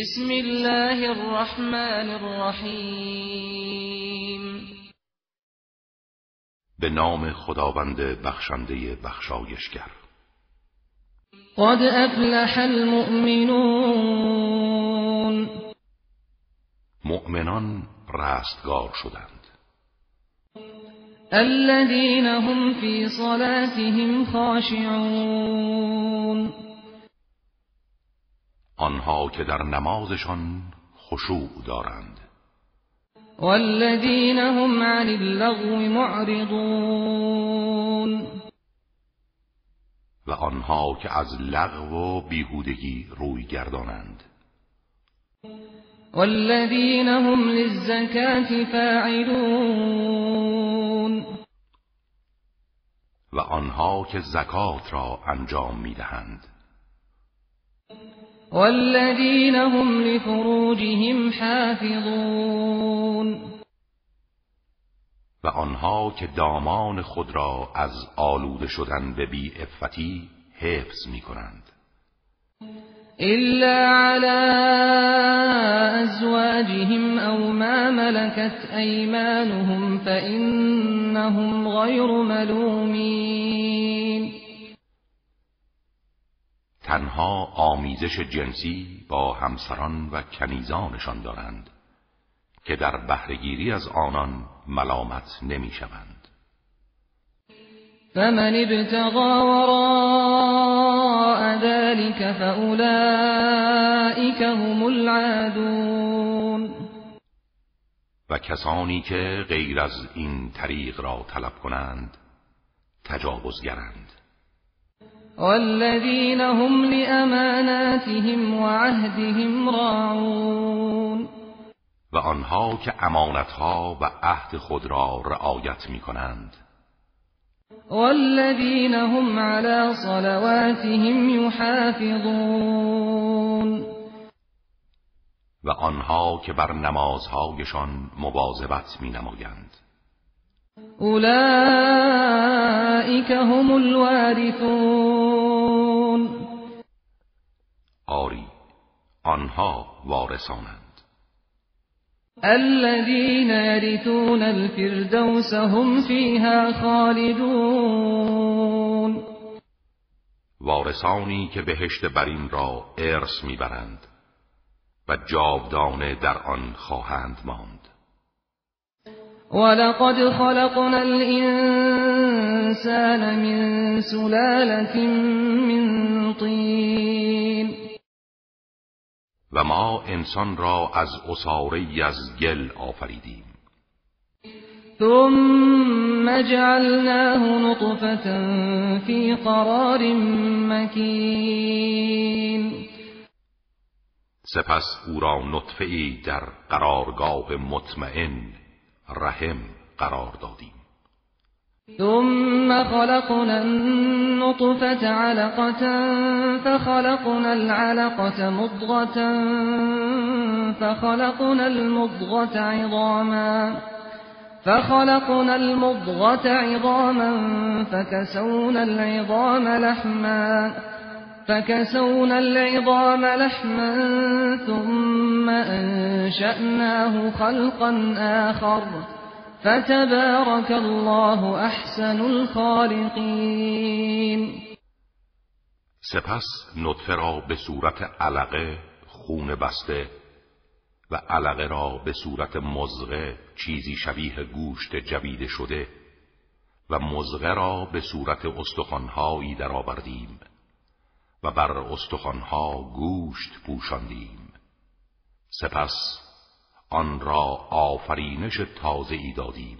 بسم الله الرحمن الرحیم. به نام خداوند بخشنده بخشایشگر. قد افلح المؤمنون. مؤمنان رستگار شدند. الذين هم في صلاتهم خاشعون. آنها که در نمازشان خشوع دارند. والذین هم عن اللغو معرضون. و آنها که از لغو و بیهودگی روی گردانند. والذین هم للزکاة فاعلون. و آنها که زکات را انجام می‌دهند. والذین هم لفروجهم حافظون. و آنها که دامان خود را از آلوده شدن به بی افتی حفظ می کنند إلا على أزواجهم أو ما ملكت أيمانهم فإنهم غير ملومين. تنها آمیزش جنسی با همسران و کنیزانشان دارند که در بهرهگیری از آنان ملامت نمی‌شوند. فمن ابتغى وراء ذلك فأولئك هم العادون و کسانی که غیر از این طریق را طلب کنند تجاوزگرند والذین هم لأماناتهم وعهدهم راعون. و آنها که امانتها و عهد خود را رعایت می کنند والذین هم على صلواتهم یحافظون. و آنها که بر نمازهایشان مواظبت می نمایند اولئک هم الوارثون آری آنها وارثانند. الذين يرثون الفردوس هم فيها خالدون. وارثانی که بهشت برین را ارث می‌برند و جاودانه در آن خواهند ماند. ولقد خلقنا الإنسان من سلالة من طين و ما انسان را از اصاره از گل آفریدیم. ثم جعلناه نطفة في قرار مكين. سپس او را نطفه ای در قرارگاه مطمئن رحم قرار دادیم. ثم خلقنا النطفة علقة فخلقنا العلقة مضغة فخلقنا المضغة عظاما فخلقنا المضغة عظاما فكسونا العظام لحما فكسونا العظام لحما ثم أنشأناه خلقا آخر فتبارك الله احسن الخالقین سپس نطفه را به صورت علقه خون بسته و علقه را به صورت مزغه چیزی شبیه گوشت جویده شده و مزغه را به صورت استخوانهایی درآوردیم و بر استخوانها گوشت پوشاندیم. سپس آن را آفرینش تازه ای دادیم.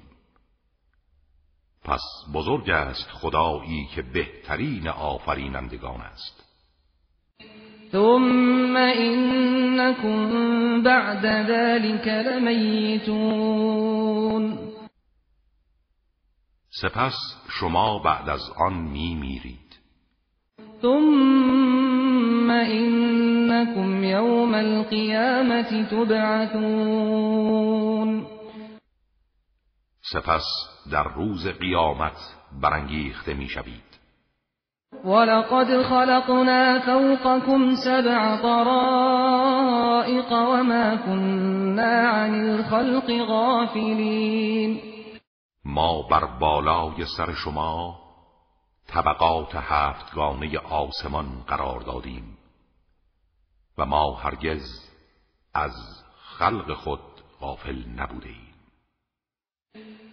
پس بزرگ است خدایی که بهترین آفرینندگان است. ثم انکم بعد ذلك لمیتون. سپس شما بعد از آن می میرید ثم یوم القیامت تبعثون. سپس در روز قیامت برانگیخته می‌شوید. ولقد خلقنا فوقكم سبع طرائق وما كنا عن الخلق غافلین ما بر بالای سر شما طبقات هفتگانه آسمان قرار دادیم. و ما هرگز از خلق خود غافل نبوده ایم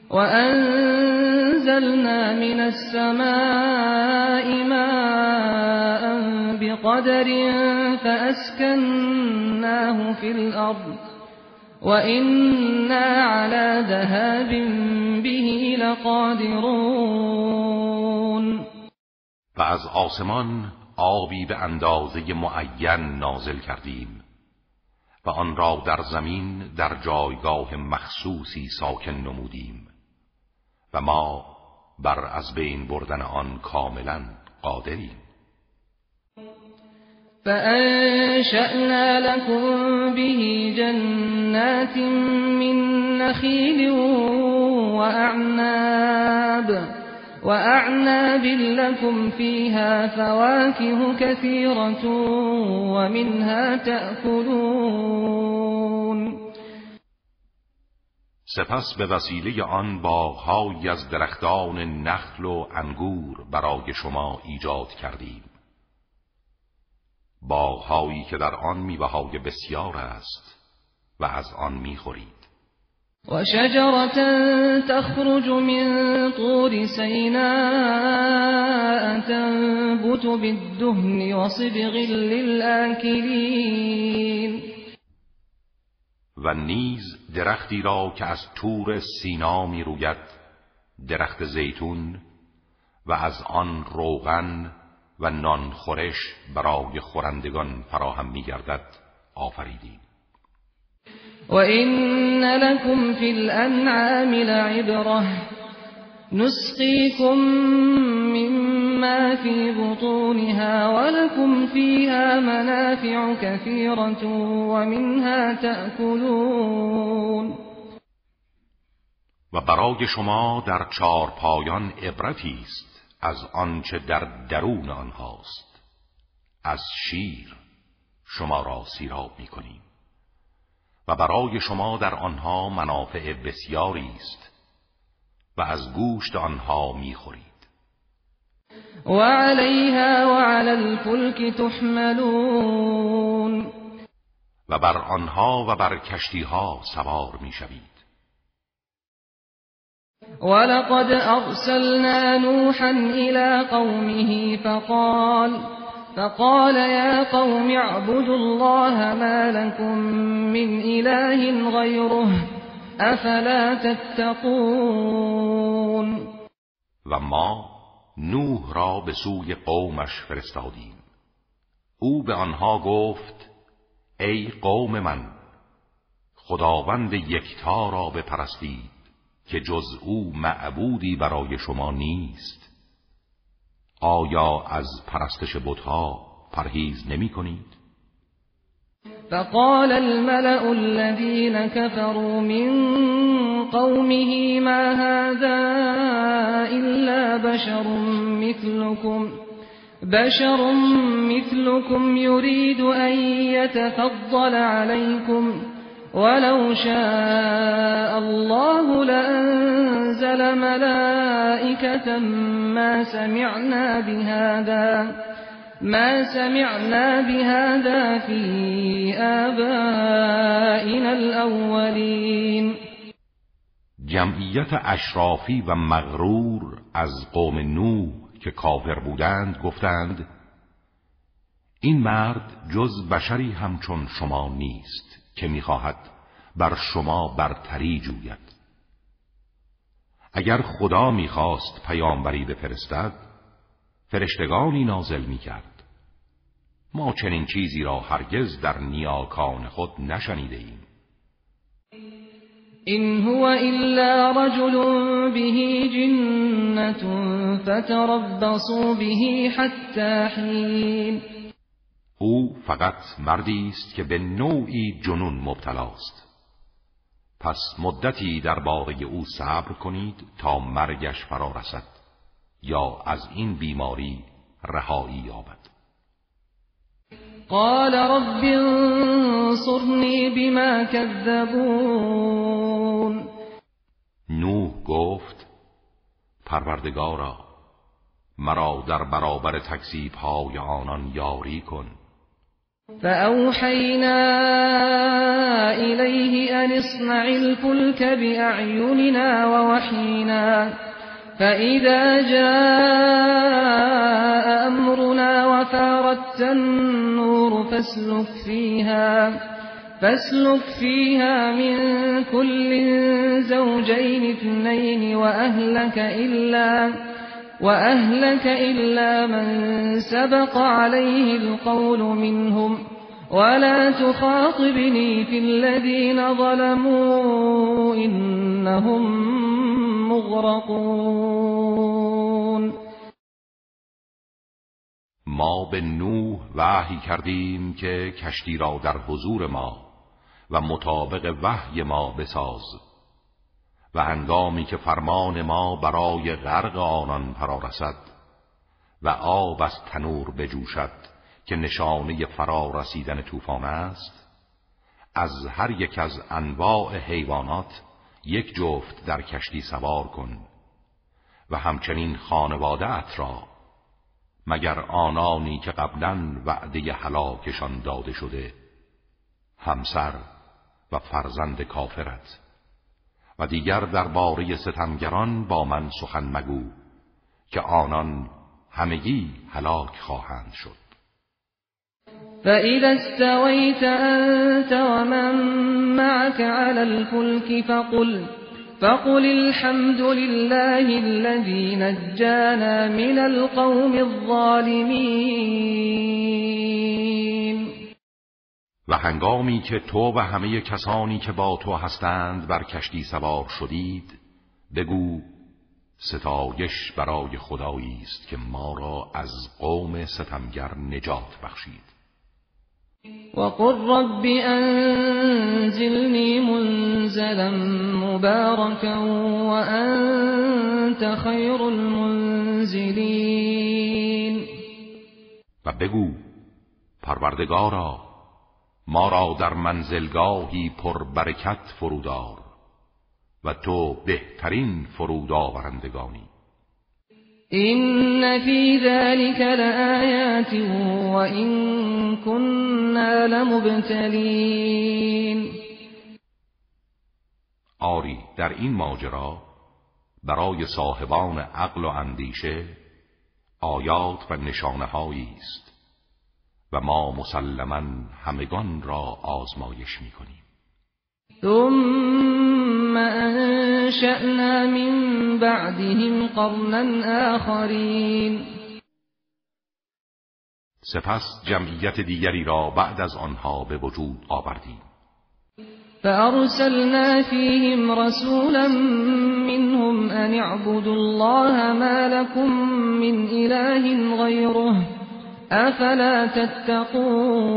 وأنزلنا من السماء ماء بقدر فأسكناه في الأرض وإنا على ذهاب به لقادرون. و از آسمان آبی به اندازه معین نازل کردیم و آن را در زمین در جایگاه مخصوصی ساکن نمودیم و ما بر از بین بردن آن کاملا قادریم. فأنشأنا لكم به جنات من نخيل وأعناب وأعناب لكم فيها فواكه كثيرة ومنها تأكلون سپس به وسیله آن باغهایی از درختان نخل و انگور برای شما ایجاد کردیم. باغهایی که در آن میوههای بسیار است و از آن می‌خورید. و شجرة تخرج من طور سیناء تنبت بالدهن وصبغ للآكلین و نیز درختی را که از تور سینا می روید درخت زیتون و از آن روغن و نان خورش برای خورندگان فراهم می گردد آفریدیم. و این لکم فی الانعام لعبره نسقیکم مما في بطونها ولكم فيها منافع كثيرة ومنها تأكلون و برای شما در چار پایان عبرتی است از آنچه در درون آنهاست. از شیر شما را سیراب می کنیم و برای شما در آنها منافع بسیاری است و از گوشت آنها می خورید و علیها و علی الفلک تحملون. و بر آنها و بر کشتیها سوار می شوید ولقد أرسلنا نوحا إلى قومه فقال فقال يا قوم اعبدوا الله ما لكم من إله غيره أفلا تتقون. و ما نوح را به سوی قومش فرستادیم. او به آنها گفت ای قوم من خداوند یکتا را بپرستید که جز او معبودی برای شما نیست. آیا از پرستش بتها پرهیز نمی کنید؟ فقال الملأ الذين كفروا من قومه ما هذا إلا بشر مثلكم بشر مثلكم يريد أن يتفضل عليكم ولو شاء الله لأنزل ملائكة ما سمعنا بهذا ما سمعنا بهذا في آبائنا الأولين. جمعیت اشرافی و مغرور از قوم نو که کافر بودند گفتند این مرد جز بشری همچون شما نیست. که می‌خواهد بر شما برتری جوید. اگر خدا می‌خواست پیامبری بفرستد فرشتگانی نازل می‌کرد. ما چنین چیزی را هرگز در نیاکان خود نشنیده ایم این هو الا رجل به جنة فتربصوا به حتی حین. او فقط مردی است که به نوعی جنون مبتلاست. پس مدتی درباره او صبر کنید تا مرگش فرا رسد یا از این بیماری رهایی یابد. قال رب انصرنی بما كذبون نوح گفت پروردگارا مرا در برابر تکذیب های آنان یاری کن. فأوحينا إليه أن اصنع الفلك بأعيننا ووحينا فإذا جاء أمرنا وفاردت النور فاسلك فيها فاسلك فيها من كل زوجين اثنين وأهلك إلا وأهلك إلا من سبق عليه القول منهم ولا تخاطبني في الذين ظلموا إنهم مغرقون ما به نوح وحی کردیم که کشتی را در حضور ما و مطابق وحی ما بساز. و هنگامی که فرمان ما برای غرق آنان فرا رسد و آب از تنور بجوشد که نشانه فرا رسیدن طوفان است از هر یک از انواع حیوانات یک جفت در کشتی سوار کن و همچنین خانواده را مگر آنانی که قبلا وعده هلاکشان داده شده همسر و فرزند کافرت. دیگر درباره ستمگران با من سخن مگو که آنان همگی هلاک خواهند شد. فإذا استويت أنت ومن معك على الفلك فقل فقل الحمد لله الذي نجانا من القوم الظالمين و هنگامی که تو و همه کسانی که با تو هستند بر کشتی سوار شدید بگو ستایش برای خدایی است که ما را از قوم ستمگر نجات بخشید. وقل رب انزلنی منزلا مبارکا وانت خیر المنزلین. و بگو پروردگارا ما را در منزلگاهی پر برکت فرودار و تو بهترین فرود آورندگانی این فی ذلك لآیات و این كنا لمبتلین آری در این ماجرا برای صاحبان عقل و اندیشه آیات و نشانه است. و ما مسلما همگان را آزمایش می‌کنیم. ثم انشأنا من بعدهم قرنا آخرین. سپس جمعیت دیگری را بعد از آنها به وجود آوردیم. فأرسلنا فيهم رسولا منهم أن اعبدوا الله ما لكم من إله غيره افلا تتقون؟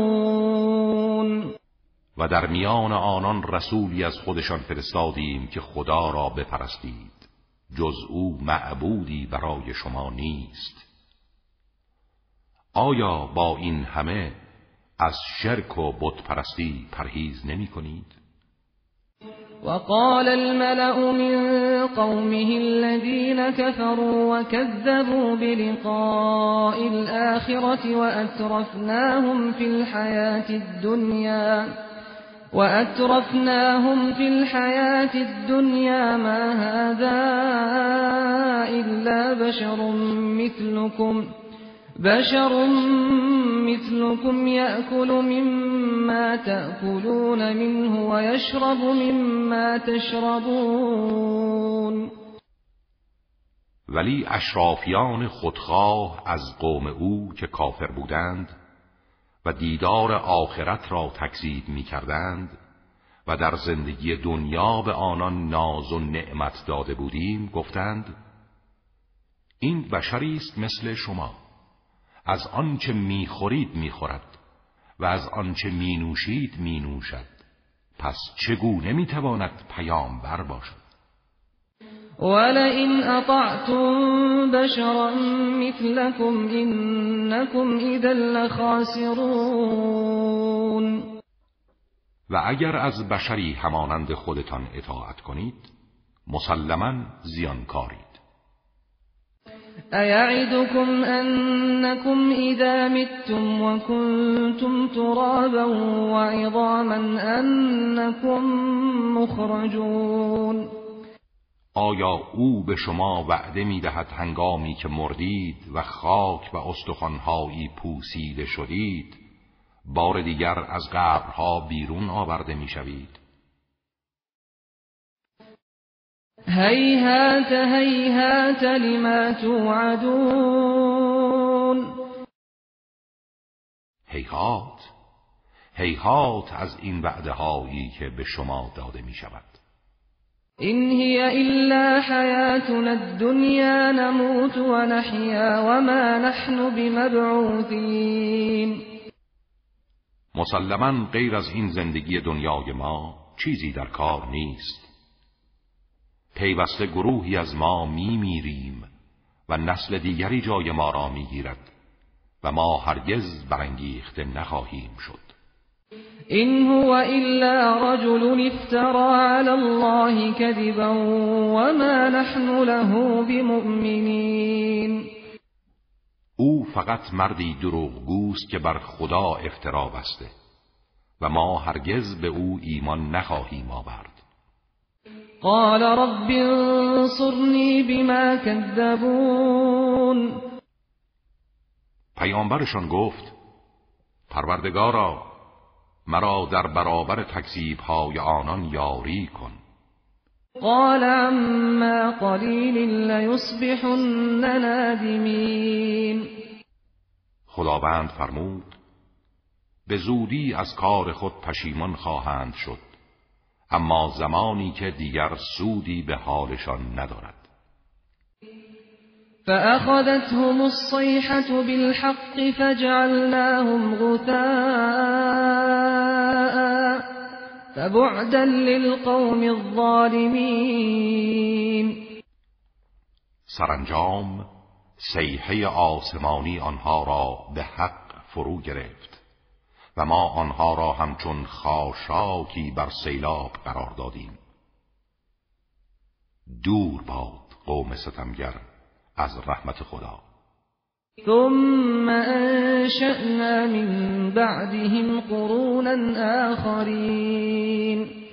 و در میان آنان رسولی از خودشان فرستادیم که خدا را بپرستید. جز او معبودی برای شما نیست. آیا با این همه از شرک و بتپرستی پرهیز نمی کنید؟ وقال الملأ من قومه الذين كفروا وكذبوا بلقاء الآخرة وأترفناهم في الحياة الدنيا وأترفناهم في الحياة الدنيا ما هذا إلا بشر مثلكم بشر مثلكم يأكل مما تأكلون منه ويشرب مما تشربون. ولی اشرافیان خودخواه از قوم او که کافر بودند و دیدار آخرت را تکذیب می کردند و در زندگی دنیا به آنان ناز و نعمت داده بودیم گفتند این بشری است مثل شما. از آنچه می‌خورید می‌خورد و از آنچه مینوشید مینوشد. پس چگونه می‌تواند پیامبر باشد؟ ولئن اطعتم بشرا مثلكم انكم اذا لخاسرون. و اگر از بشری همانند خودتان اطاعت کنید مسلما زیانکارید ایعدکم انکم اذا متم وکنتم ترابا وعظاما انکم مخرجون آیا او به شما وعده می دهد هنگامی که مردید و خاک و استخوانهایی پوسیده شدید بار دیگر از قبرها بیرون آورده می شوید هیهات هیهات لما توعدون. هیهات هیهات از این وعده هایی که به شما داده می شود این هی الا حیاتنا الدنیا نموت و نحیا وما نحن بمبعوثین. مسلما غیر از این زندگی دنیای ما چیزی در کار نیست. پیوسته گروهی از ما می میریم و نسل دیگری جای ما را می گیرد و ما هرگز برانگیخته نخواهیم شد. این هو الا رجل افترا علی الله كذبا وما نحن له بمؤمنین. او فقط مردی دروغگوست که بر خدا افترا بسته و ما هرگز به او ایمان نخواهیم آورد. قال رب انصرنی بما کذبون پیامبرشان گفت پروردگارا مرا در برابر تکذیب های آنان یاری کن. قال عما قلیل لیصبحن نادمین. خداوند فرمود به زودی از کار خود پشیمان خواهند شد. اما زمانی که دیگر سودی به حالشان ندارد. فأخذتهم الصيحة بالحق فجعلناهم غثاء فبعدا للقوم الظالمين. سرانجام سیحه آسمانی آنها را به حق فرو گرفت. و ما آنها را همچون خاشاکی بر سیلاب قرار دادیم. دور باد قوم ستمگر از رحمت خدا. ثم انشأنا من بعدهم قرونا آخرین.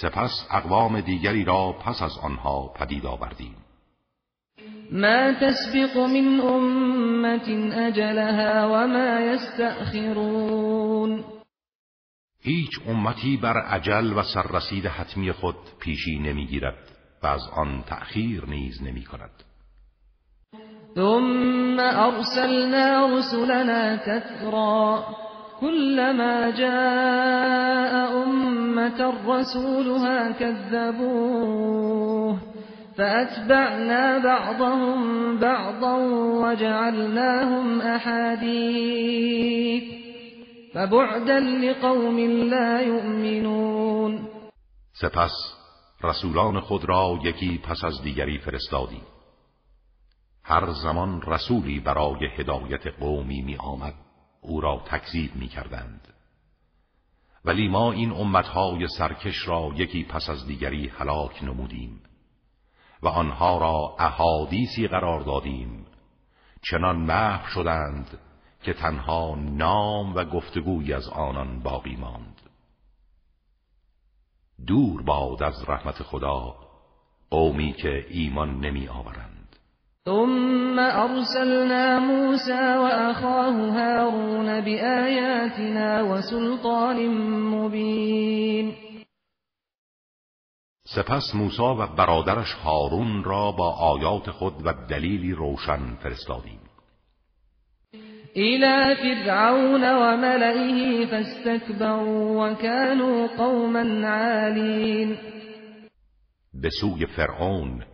سپس اقوام دیگری را پس از آنها پدید آوردیم. ما تسبق من امت اجلها وما يستأخرون. هیچ امتی بر عجل و سررسید حتمی خود پیشی نمی‌گیرد و از آن تأخیر نیز نمی کند ثم ارسلنا رسلنا تترا كلما جاء امه رسولها كذبوه. فأتبعنا بعضهم بعضا وجعلناهم أحاديث فبعدا لقوم لا يؤمنون. سپس رسولان خود را یکی پس از دیگری فرستادی. هر زمان رسولی برای هدایت قومی می آمد او را تکذیب می کردند. ولی ما این امتهای سرکش را یکی پس از دیگری هلاک نمودیم. و آنها را احادیثی قرار دادیم. چنان محو شدند که تنها نام و گفتگوی از آنان باقی ماند. دور باد از رحمت خدا قومی که ایمان نمی آورند. ثم ارسلنا موسى واخاه هارون بآياتنا وسلطان مبين. سپس موسی و برادرش هارون را با آیات خود و دلیلی روشن فرستادیم. الى فرعون و ملئه فاستكبروا وكانوا قوما عالین. به سوی فرعون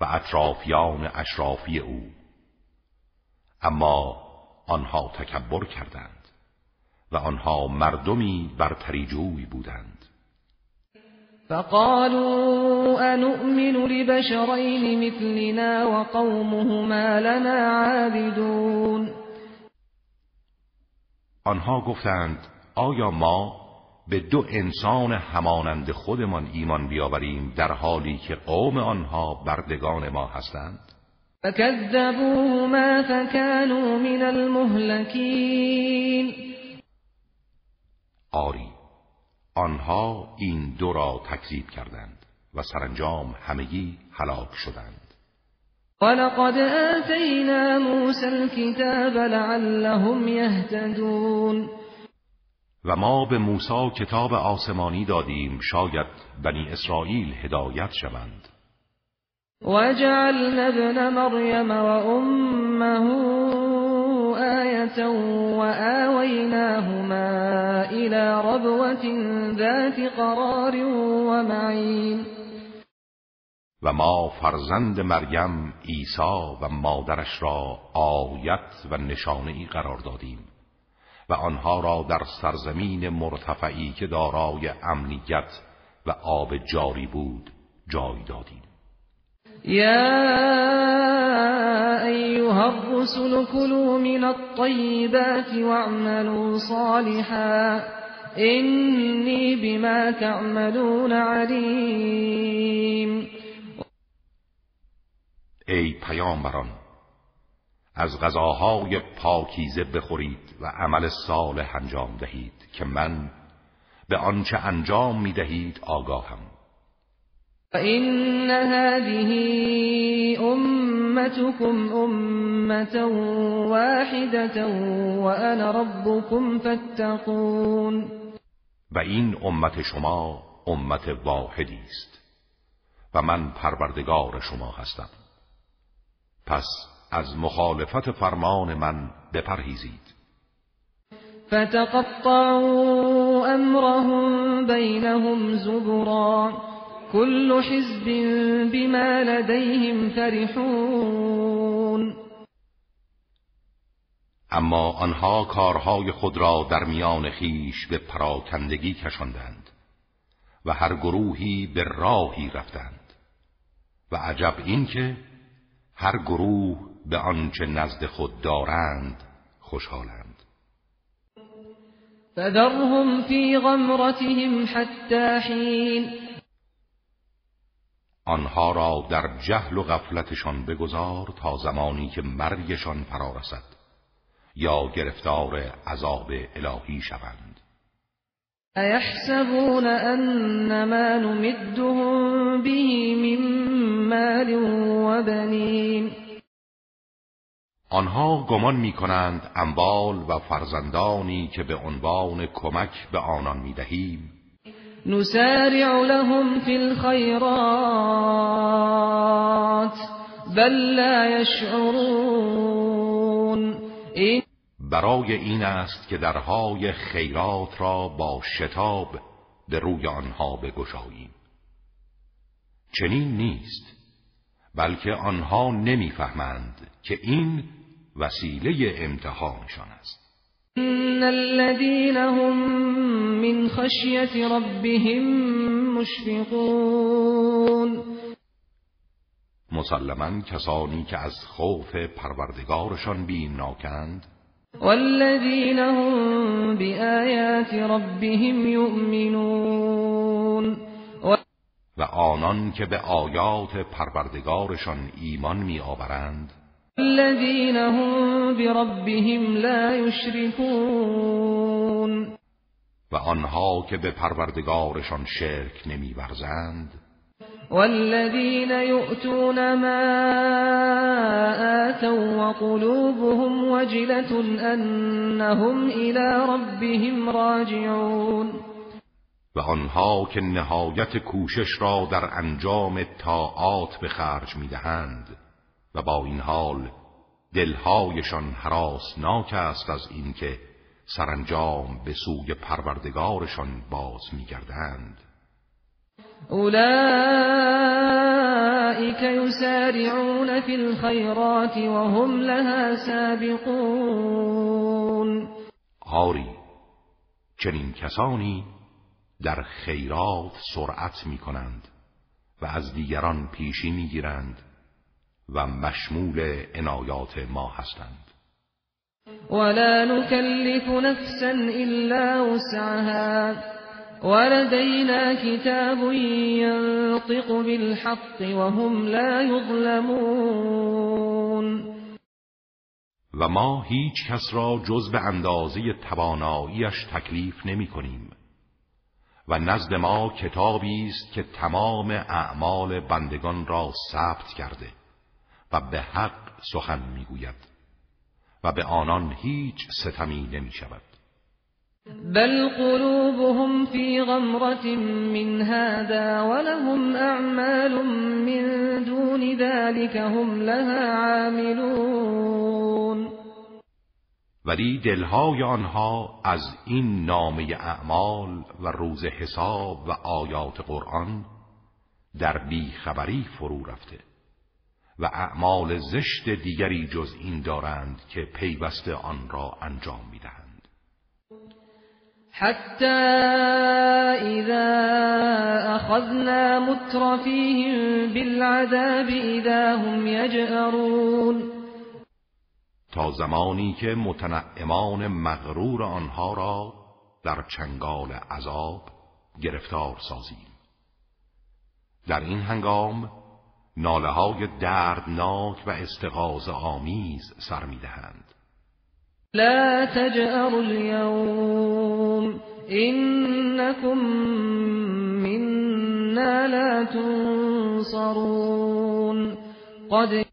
و اطرافیان اشرافی او. اما آنها تکبر کردند و آنها مردمی برتریجوی بودند. فقالوا أنؤمن لبشرين مثلنا وقومهما لنا عابدون. آنها گفتند آیا ما به دو انسان همانند خودمان ایمان بیاوریم در حالی که قوم آنها بردگان ما هستند؟ فكذبوهما فكانوا من المهلكين آری آنها این دو را تکذیب کردند و سرانجام همگی هلاک شدند. ولقد آتینا موسى الكتاب لعلهم يهتدون و ما به موسی کتاب آسمانی دادیم شاید بنی اسرائیل هدایت شوند. وجعلنا ابن مريم وأمه وآويناهما إلى ربوة ذات قرار ومعين و ما فرزند مریم عیسی و مادرش را آیت و نشانه قرار دادیم و آنها را در سرزمین مرتفعی که دارای امنیت و آب جاری بود جای دادیم. یا ایها الرسل كلوا من الطیبات واعملوا صالحا. اینی بما تعملون علیم ای پیامبران از غذاهای پاکیزه بخورید و عمل صالح انجام دهید که من به آنچه انجام می دهید آگاهم. این هذه امتكم امه واحده وانا ربكم فاتقون و این امت شما امت واحدی است و من پروردگار شما هستم. پس از مخالفت فرمان من بپرهیزید. فتقطعوا امرهم بینهم زبرا كل حزب بما لديهم فرحون. اما آنها کارهای خود را در میان خیش به پراکندگی کشاندند و هر گروهی به راهی رفتند و عجب این که هر گروه به آنچه نزد خود دارند خوشحالند. فذرهم فی غمرتهم حتی حین آنها را در جهل و غفلتشان بگذار تا زمانی که مرگشان فرا رسد یا گرفتار عذاب الهی شوند. ایحسبون ان ما نمدهم به من مال و بنین. آنها گمان می کنند اموال و فرزندانی که به عنوان کمک به آنان می دهیم نسارع لهم فی الخیرات بل لا یشعرون این برای این است که درهای خیرات را با شتاب به روی آنها بگشاییم. چنین نیست بلکه آنها نمی‌فهمند که این وسیله امتحانشان است. ان الذين هم من خشیت ربهم مشفقون مسلما کسانی که از خوف پروردگارشان بیمناکند والذین هم بآیات ربهم یؤمنون و آنان که به آیات پروردگارشان ایمان میآورند. الذين هم بربهم لا يشركون. و آنها که به پروردگارشان شرک نمیورزند. والذين يؤتون ما آتوا وقلوبهم وجلة أنهم إلى ربهم راجعون. و آنها که نهایت کوشش را در انجام طاعات به خرج می‌دهند و با این حال دلهایشان حراسناک است از اینکه سرانجام به سوی پروردگارشان باز میگردند. اولئك يسارعون في الخيرات وهم لها سابقون. آری چنین کسانی در خیرات سرعت می کنند و از دیگران پیشی می گیرند و مشمول عنایات ما هستند. ولا نكلف نفسا الا وسعها. ولدينا كتاب ينطق بالحق وهم لا يظلمون. و ما هیچ کس را جز به اندازه تواناییش تکلیف نمی کنیم. و نزد ما کتابی است که تمام اعمال بندگان را ثبت کرده. و به حق سخن می‌گوید و به آنان هیچ ستمی نمی شود بل قلوبهم في غمرة من هذا ولهم أعمال من دون ذلك هم لها عاملون. ولی دلهای آنها از این نامه اعمال و روز حساب و آیات قرآن در بیخبری فرو رفته. و اعمال زشت دیگری جز این دارند که پیوسته آن را انجام می‌دهند. حتی اذا اخذنا مترفیهم بالعذاب اذا هم یجأرون تا زمانی که متنعمان مغرور آنها را در چنگال عذاب گرفتار سازیم. در این هنگام ناله های دردناک و استغاز آمیز سر می‌دهند. لا تجأروا اليوم انكم منا لا تنصرون. قد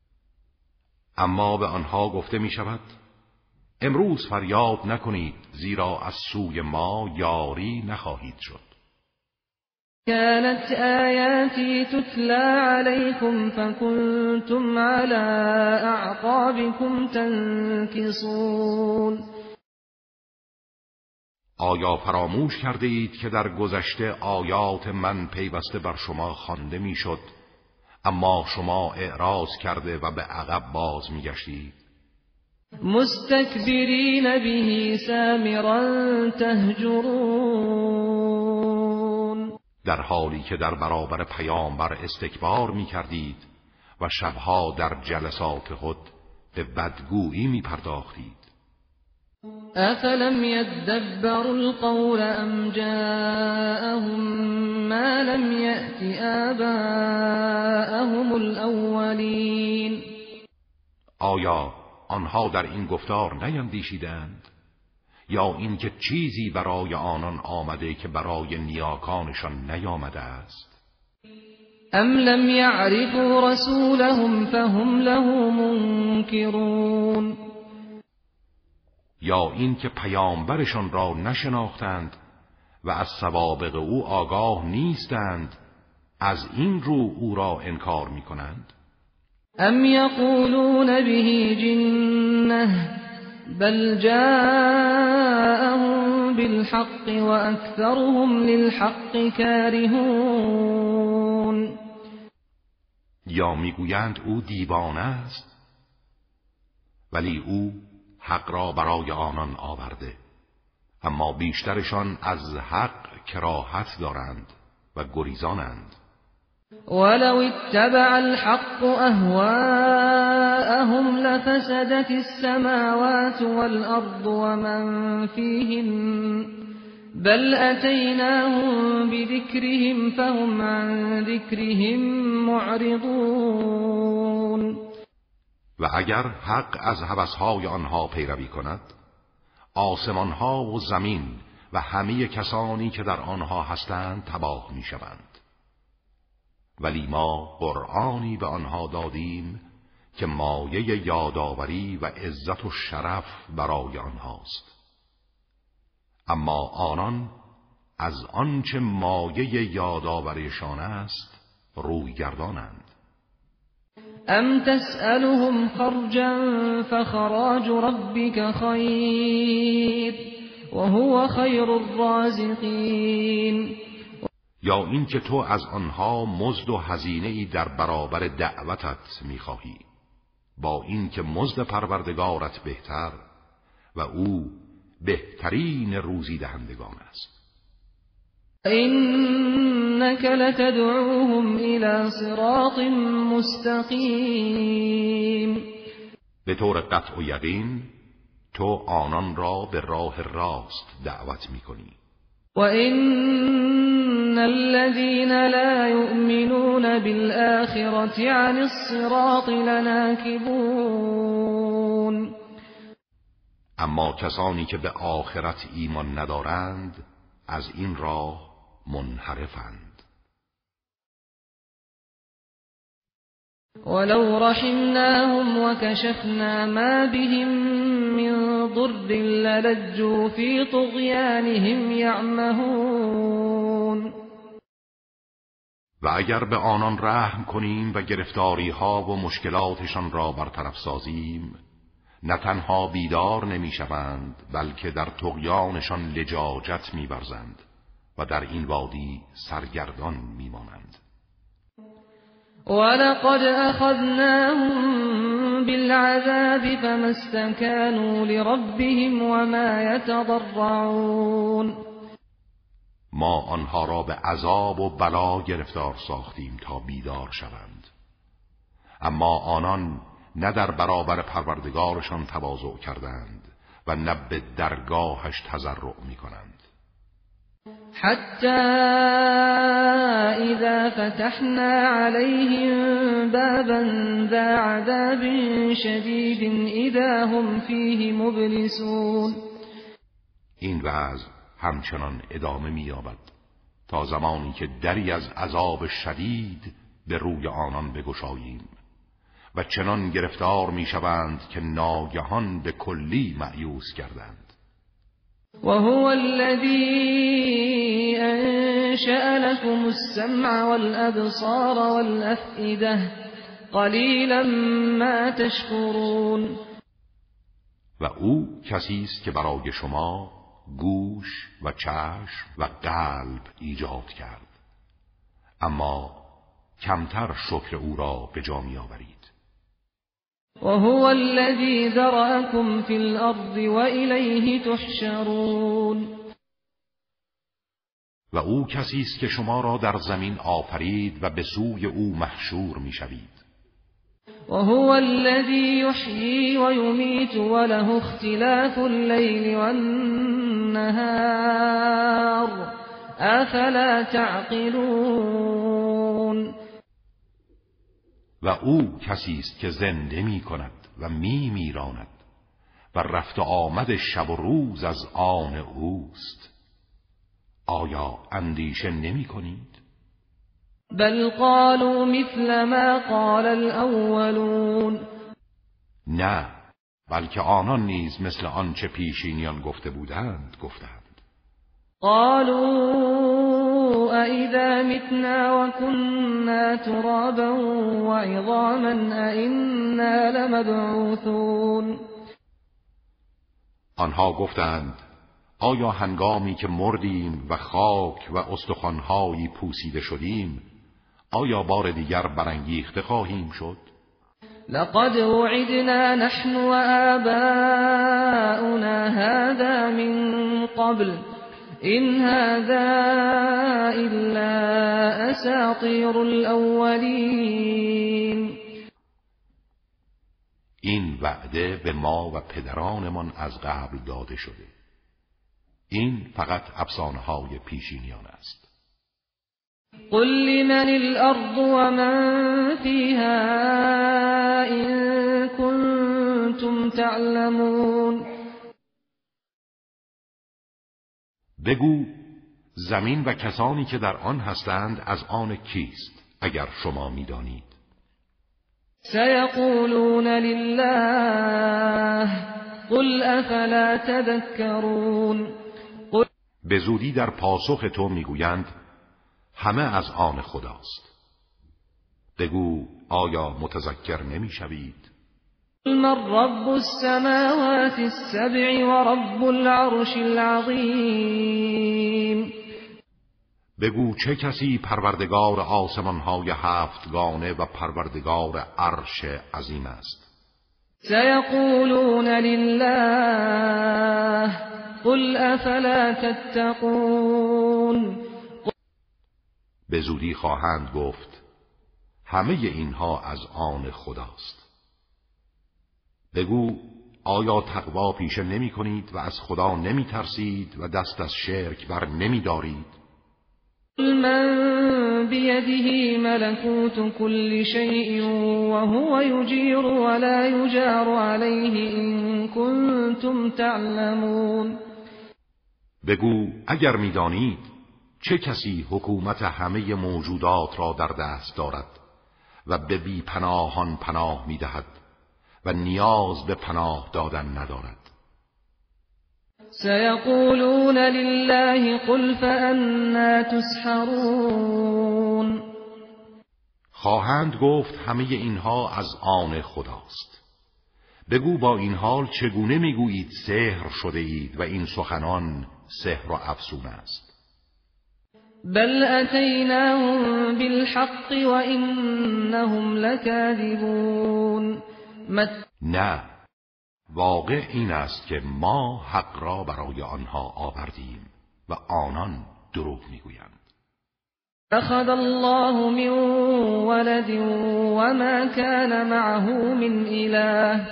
اما به آنها گفته می شود امروز فریاد نکنید زیرا از سوی ما یاری نخواهید شد. كانت آياتي تتلى عليكم فكنتم على اعقابكم تنكصون. آیا فراموش کرده اید که در گذشته آیات من پیوسته بر شما خوانده می‌شد؟ اما شما اعراض کرده و به عقب باز میگشتید. مستكبرین به سامرا تهجرون. در حالی که در برابر پیامبر استکبار می کردید و شبها در جلسات خود به بدگویی می پرداختید افلم يدبروا القول ام جاءهم ما لم يأت آباءهم الاولین آیا آنها در این گفتار نیندیشیدند؟ یا اینکه چیزی برای آنان آمده که برای نیاکانشان نیامده است؟ ام لم يعرفوا رسولهم فهم له منكرون یا اینکه پیامبرشان را نشناختند و از سوابق او آگاه نیستند از این رو او را انکار می کنند ام یقولون به جنه بل جاءهم بالحق واكثرهم للحق كارهون. یا می‌گویند او دیوانه است ولی او حق را برای آنان آورده. اما بیشترشان از حق کراهت دارند و گریزانند. ولو اتبع الحق اهواءهم لفسدت السماوات والارض ومن فيهن بل اتيناهم بذكرهم فهم عن ذكرهم معرضون و اگر حق از هوسهای آنها پیروی کند آسمانها و زمین و همه کسانی که در آنها هستند تباه می شوند. ولی ما قرآنی به آنها دادیم که مایه یادآوری و عزت و شرف برای آنهاست. اما آنان از آنچه مایه یادآوریشان است روی گردانند ام تسألهم خرجا فخراج ربك خیر وهو خیر الرازقین. یا اینکه تو از آنها مزد و هزینه ای در برابر دعوتت می‌خواهی. با اینکه مزد پروردگارت بهتر و او بهترین روزی دهندگان است. انك لتدعوهم الى صراط مستقیم به طور قطع و یقین تو آنان را به راه راست دعوت می‌کنی. و این الذين لا يؤمنون بالآخرة عن الصراط لناكبون. اما کسانی که به آخرت ایمان ندارند از این راه منحرفند. ولو رحمناهم وكشفنا ما بهم من ضر للجوا في طغيانهم يعمهون. و اگر به آنان رحم کنیم و گرفتاری ها و مشکلاتشان را برطرف سازیم نه تنها بیدار نمی‌شوند بلکه در تقیانشان لجاجت میورزند و در این وادی سرگردان میمانند. ولقد اخذناهم بالعذاب فما استكانوا لربهم وما يتضرعون. ما آنها را به عذاب و بلا گرفتار ساختیم تا بیدار شوند. اما آنان نه در برابر پروردگارشان تواضع کردند و نه به درگاهش تضرع می کنند حتى اذا فتحنا عليهم بابا ذا عذاب شدید اذا هم فيه مبلسون. این وضع همچنان ادامه می‌یابد تا زمانی که دری از عذاب شدید به روی آنان بگشاییم و چنان گرفتار می‌شوند که ناگهان به کلی معیوس کردند وهو الذي انشأ لكم السمع والابصار والافئده قلیلا ما تشکرون. و او کسی است که برای شما گوش و چشم و قلب ایجاد کرد. اما کمتر شکر او را به جا می آورید وهو الذي ذرأكم في الأرض وإليه تحشرون. و او کسی است که شما را در زمین آفرید و به سوی او محشور می‌شوید. و هو الذی یحیی و یمیت و له اختلاف الليل والنهار افلا تعقلون؟ و او کسی است که زنده می کند و می میراند و رفت و آمد شب و روز از آن اوست. آیا اندیشه نمی کنید؟ بل قالوا مثل ما قال الاولون نه بلکه آنان نیز مثل آنچه پیشینیان گفته بودند گفتند. قالوا أئذا متنا وكنا ترابا وعظاما أئنا لمبعوثون. آنها گفتند آیا هنگامی که مردیم و خاک و استخوانهایی پوسیده شدیم آیا بار دیگر برانگیخته خواهیم شد؟ لقد وعدنا نحن وآباؤنا هذا من قبل این هذا الا اساطیر الاولین این وعده به ما و پدرانمان از قبل داده شده. این فقط افسانه های پیشینیان است. قل لمن الارض ومن فيها ان كنتم تعلمون بگو زمین و کسانی که در آن هستند از آن کیست اگر شما می‌دانید؟ سیقولون لله قل افلا تذکرون به زودی در پاسخ تو می‌گویند همه از آن خداست. بگو آیا متذکر نمی‌شوید؟ من رب السماوات السبع ورب العرش العظیم. بگو چه کسی پروردگار آسمانهای هفتگانه و پروردگار عرش عظیم است؟ سیقولون لله قل افلا تتقون. به زودی خواهند گفت همه اینها از آن خداست. بگو آیا تقوا پیشه نمی کنید و از خدا نمی ترسید و دست از شرک بر نمی دارید؟ من بيده ملكوت كل شيء وهو يجير ولا يجار عليه إن كنتم تعلمون. بگو اگر می‌دانید چه کسی حکومت همه موجودات را در دست دارد و به بی پناهان پناه می‌دهد و نیاز به پناه دادن ندارد؟ سيقولون لله قل فأنا تسحرون. خواهند گفت همه اینها از آن خداست. بگو با این حال چگونه می‌گویید سحر شده اید و این سخنان سحر و افسون است؟ بل اتیناهم بالحق وانهم لكاذبون نه واقع این است که ما حق را برای آنها آوردیم و آنان دروغ میگویند. أخذ الله من ولد وما كان معه من إله.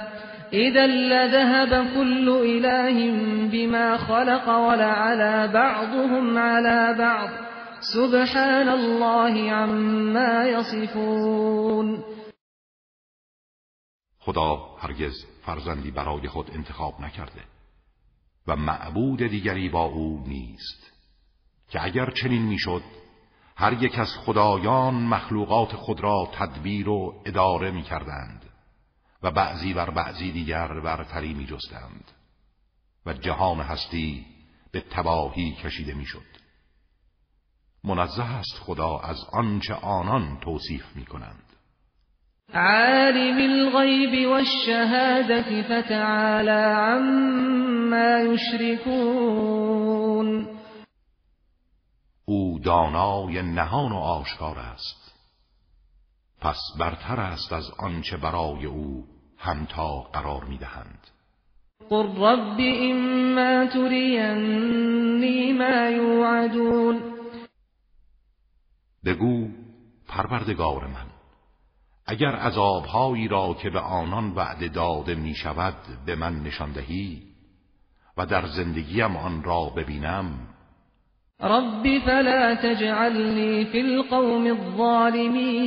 إذا لذهب كل إله بما خلق ولعلى بعضهم على بعض. سبحان الله عما يصفون خدا هرگز فرزندی برای خود انتخاب نکرده و معبود دیگری با او نیست که اگر چنین می‌شد هر یک از خدایان مخلوقات خود را تدبیر و اداره می کردند و بعضی بر بعضی دیگر برتری می جستند و جهان هستی به تباهی کشیده می شد. منزه است خدا از آنچه آنان توصیف می کنند. عالم الغیب والشهادة فتعالى عما یشركون او دانای نهان و آشکار است. پس برتر است از آنچه برای او همتا قرار می‌دهند. قل رب اما ترینی ما یوعدون. بگو پروردگار من اگر عذابهایی را که به آنان وعده داده می شود به من نشان دهی و در زندگیم آن را ببینم. رب فلا تجعلنی فی القوم الظالمین.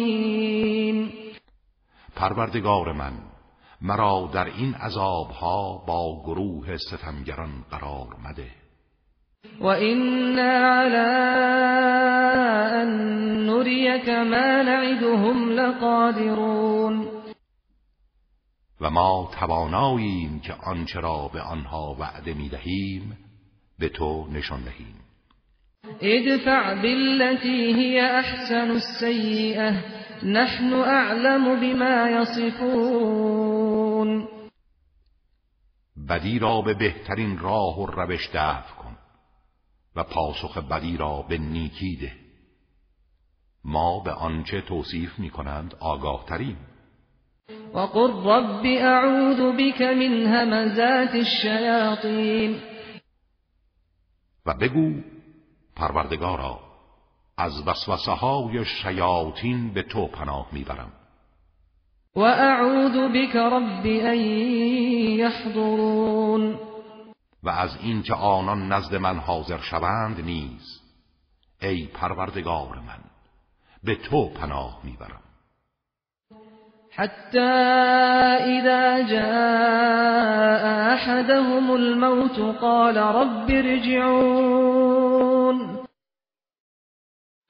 پروردگار من مرا در این عذابها با گروه ستمگران قرار مده. وَإِنَّا عَلَىٰ أَن نُّرِيَكَ مَا نَعِدُهُمْ لَقَادِرُونَ و ما تواناییم که آنچه را به آنها وعده می دهیم به تو نشان دهیم. ادفع بالتي هي احسن السيئه نحن اعلم بما يصفون. بدی را به بهترین راه و روش دفع و پاسخ بدی را به نیکی ده. ما به آنچه توصیف می کنند آگاه تریم وقل رب اعوذ بك من همزات الشیاطین و بگو پروردگارا از وسوسه های شیاطین به تو پناه می‌برم. و اعوذ بك رب ان یحضرون و از اینکه آنان نزد من حاضر شوند نیز ای پروردگار من به تو پناه می‌برم. حتی اذا جاء احدهم الموت قال رب ارجعون.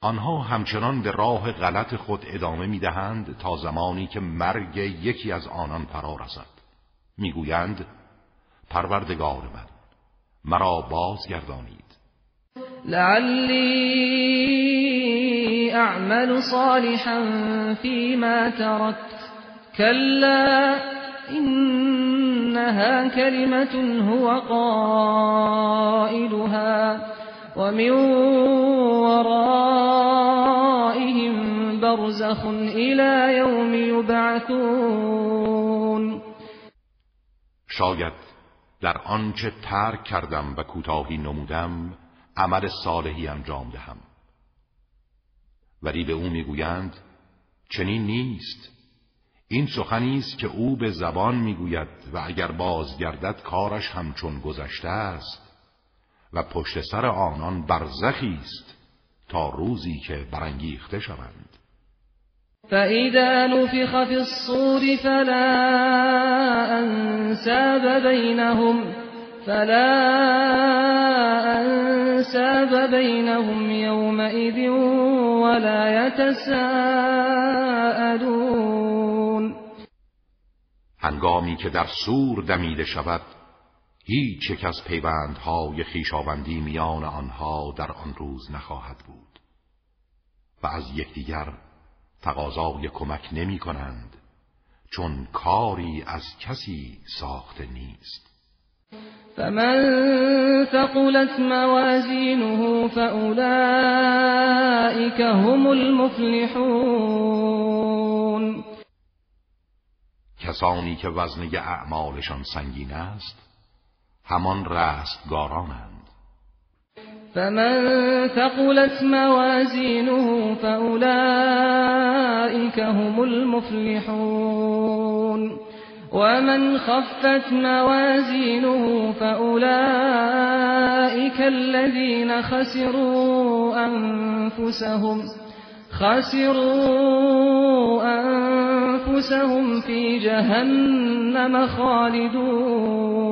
آنها همچنان به راه غلط خود ادامه می‌دهند تا زمانی که مرگ یکی از آنان فرا رسد. می‌گویند پروردگار من مرا بازگردانید لعلی اعمل صالحا فيما تركت كلا انها كلمة هو قائلها ومن ورائهم برزخ إلى يوم يبعثون. شاید در آنچه ترک کردم و کوتاهی نمودم عمل صالحی انجام دهم. ولی به او می‌گویند چنین نیست. این سخنی است که او به زبان می‌گوید و اگر بازگردد کارش همچون گذشته است و پشت سر آنان برزخی است تا روزی که برانگیخته شوند. فإذا نفخ في الصور فلا أنساب بينهم فلا أنساب بينهم يومئذ ولا يتساءلون. هنگامی که در سور دمیده شود هیچ یک از پیوندهای خیشاوندی میان آنها در آن روز نخواهد بود و از یکدیگر تقاضای کمک نمی کنند چون کاری از کسی ساخته نیست. فمن ثقلت موازینه فأولئك هم المفلحون کسانی که وزنه اعمالشان سنگین است همان رستگارانند. فمن ثقلت موازينه فأولئك هم المفلحون ومن خفت موازينه فأولئك الذين خسروا أنفسهم خسروا أنفسهم في جهنم خالدون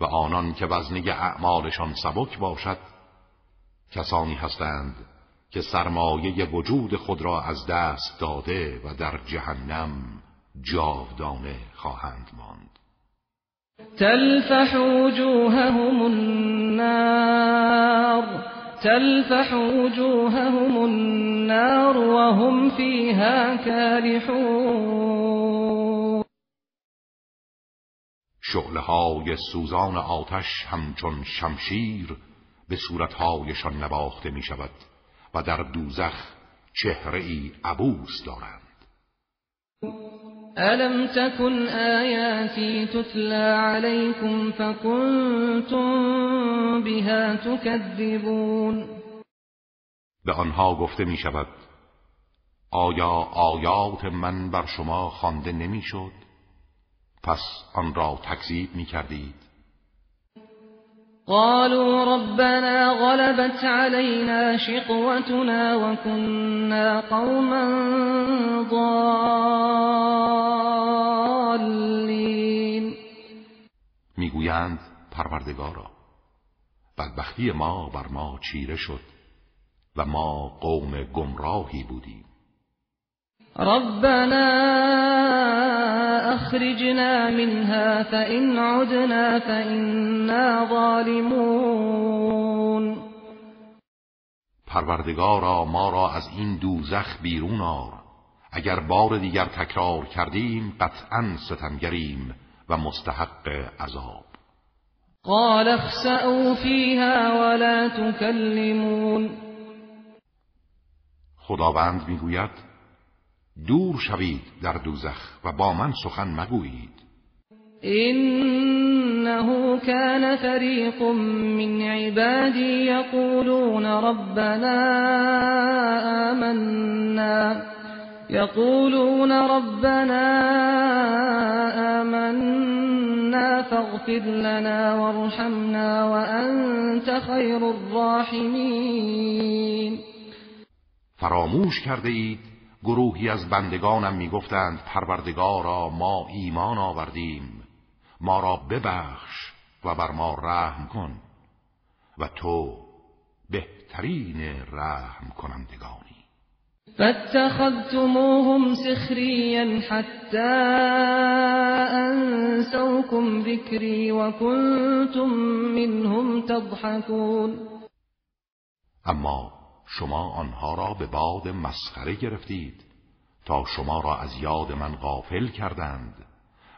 و آنان که وزنی اعمالشان سبک باشد کسانی هستند که سرمایه وجود خود را از دست داده و در جهنم جاودانه خواهند ماند. تلفح وجوههم النار تلفح وجوههم النار وهم فيها كالحون شعله های سوزان آتش همچون شمشیر به صورتهایشان نباخته می شود و در دوزخ چهره ای عبوس دارند. ألم تكن آياتي تتلى عليكم فكنتم بها تكذبون؟ به آنها گفته می شود آیا آیات من بر شما خوانده نمی‌شد؟ پس آن را تکذیب می کردید قالوا ربنا غلبت علينا شقوتنا وكنا قوما ضالين. می‌گویند پروردگارا بدبختی ما بر ما چیره شد و ما قوم گمراهی بودیم. ربنا أخرجنا منها فإن عدنا فإنا ظالمون. پروردگارا ما را از این دوزخ بیرون آر. اگر بار دیگر تکرار کردیم قطعا ستمگریم و مستحق عذاب. قال اخسأوا فيها ولا تكلمون. خداوند می‌گوید دور شوید در دوزخ و با من سخن مگویید. إنه كان فريق من عبادي يقولون ربنا آمنا. يقولون ربنا آمنا فاغفر لنا وارحمنا وأنت خير الراحمين فراموش کرده اید گروهی از بندگانم می‌گفتند پروردگارا ما ایمان آوردیم. ما را ببخش و بر ما رحم کن و تو بهترین رحم کنندگانی. فاتخذتموهم سخريا حتى أنسوكم ذكري وكنتم منهم تضحكون اما شما آنها را به باد مسخره گرفتید تا شما را از یاد من غافل کردند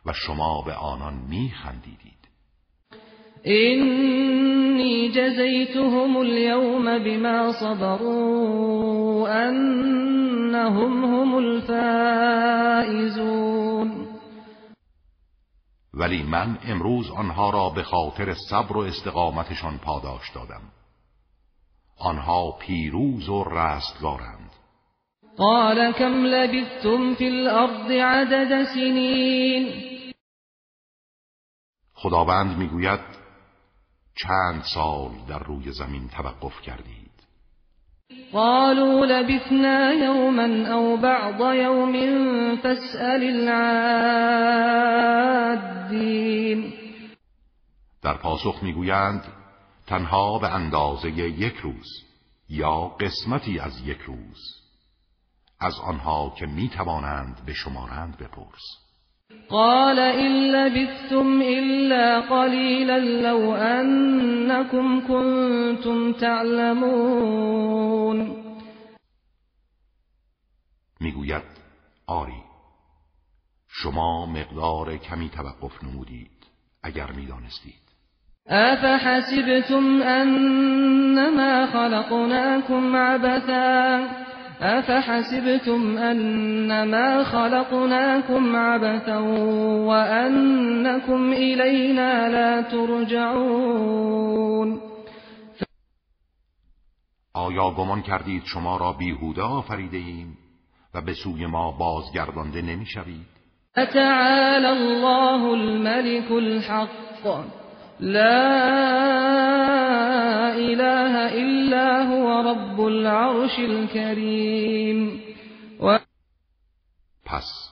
و شما به آنان میخندیدید. اینی جزیتهم اليوم بما صبروا انهم هم الفائزون. ولی من امروز آنها را به خاطر صبر و استقامتشان پاداش دادم. آنها پیروز و رستگارند. قال كم لبثتم في الارض عدد سنین. خداوند می‌گوید چند سال در روی زمین توقف کردید. قالوا لبثنا يوما او بعض يوم فاسأل العادين در پاسخ می‌گویند تنها به اندازه یک روز یا قسمتی از یک روز از آنها که می توانند به شمارند بپرس. قال إن لبثتم إلا قليلا لو أنكم كنتم تعلمون. می‌گوید آری شما مقدار کمی توقف نمودید اگر می‌دانستید. افحسبتم انما خلقناكم عبثا؟ افحسبتم انما خلقناكم عبثا وانكم الینا لا ترجعون؟ آیا گمان کردید شما را بیهوده آفریده ایم و به سوی ما بازگردانده نمی‌شوید؟ اتعالى الله الملك الحق. لا اله الا هو رب العرش الكريم. و... پس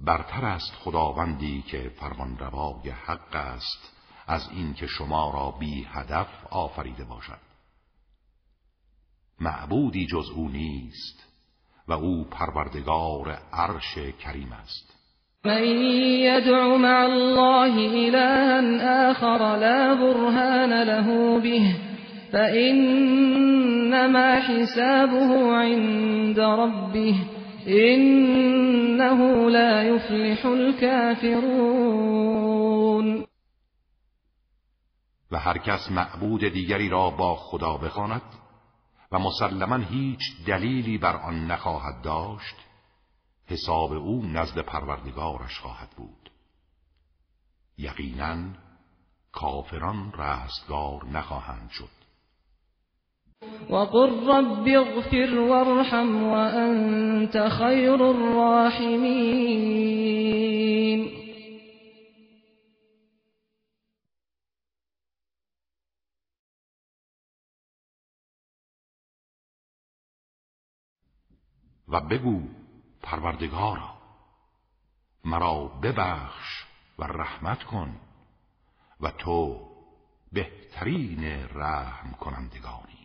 برتر است خداوندی که فرمانروای حق است از اینکه شما را بی هدف آفریده باشد. معبودی جز او نیست و او پروردگار عرش کریم است. من يدع مع الله إلها آخر لا برهان له به فإنما حسابه عند ربه إنه لا يفلح الكافرون. و هر کس معبود دیگری را با خدا بخواند و مسلما هیچ دلیلی بر آن نخواهد داشت حساب او نزد پروردگارش خواهد بود. یقینا کافران رستگار نخواهند شد. وقل رب اغفر وارحم وانت خیر الراحمین. و بگو پروردگارا. مرا ببخش و رحمت کن و تو بهترین رحم کنندگانی.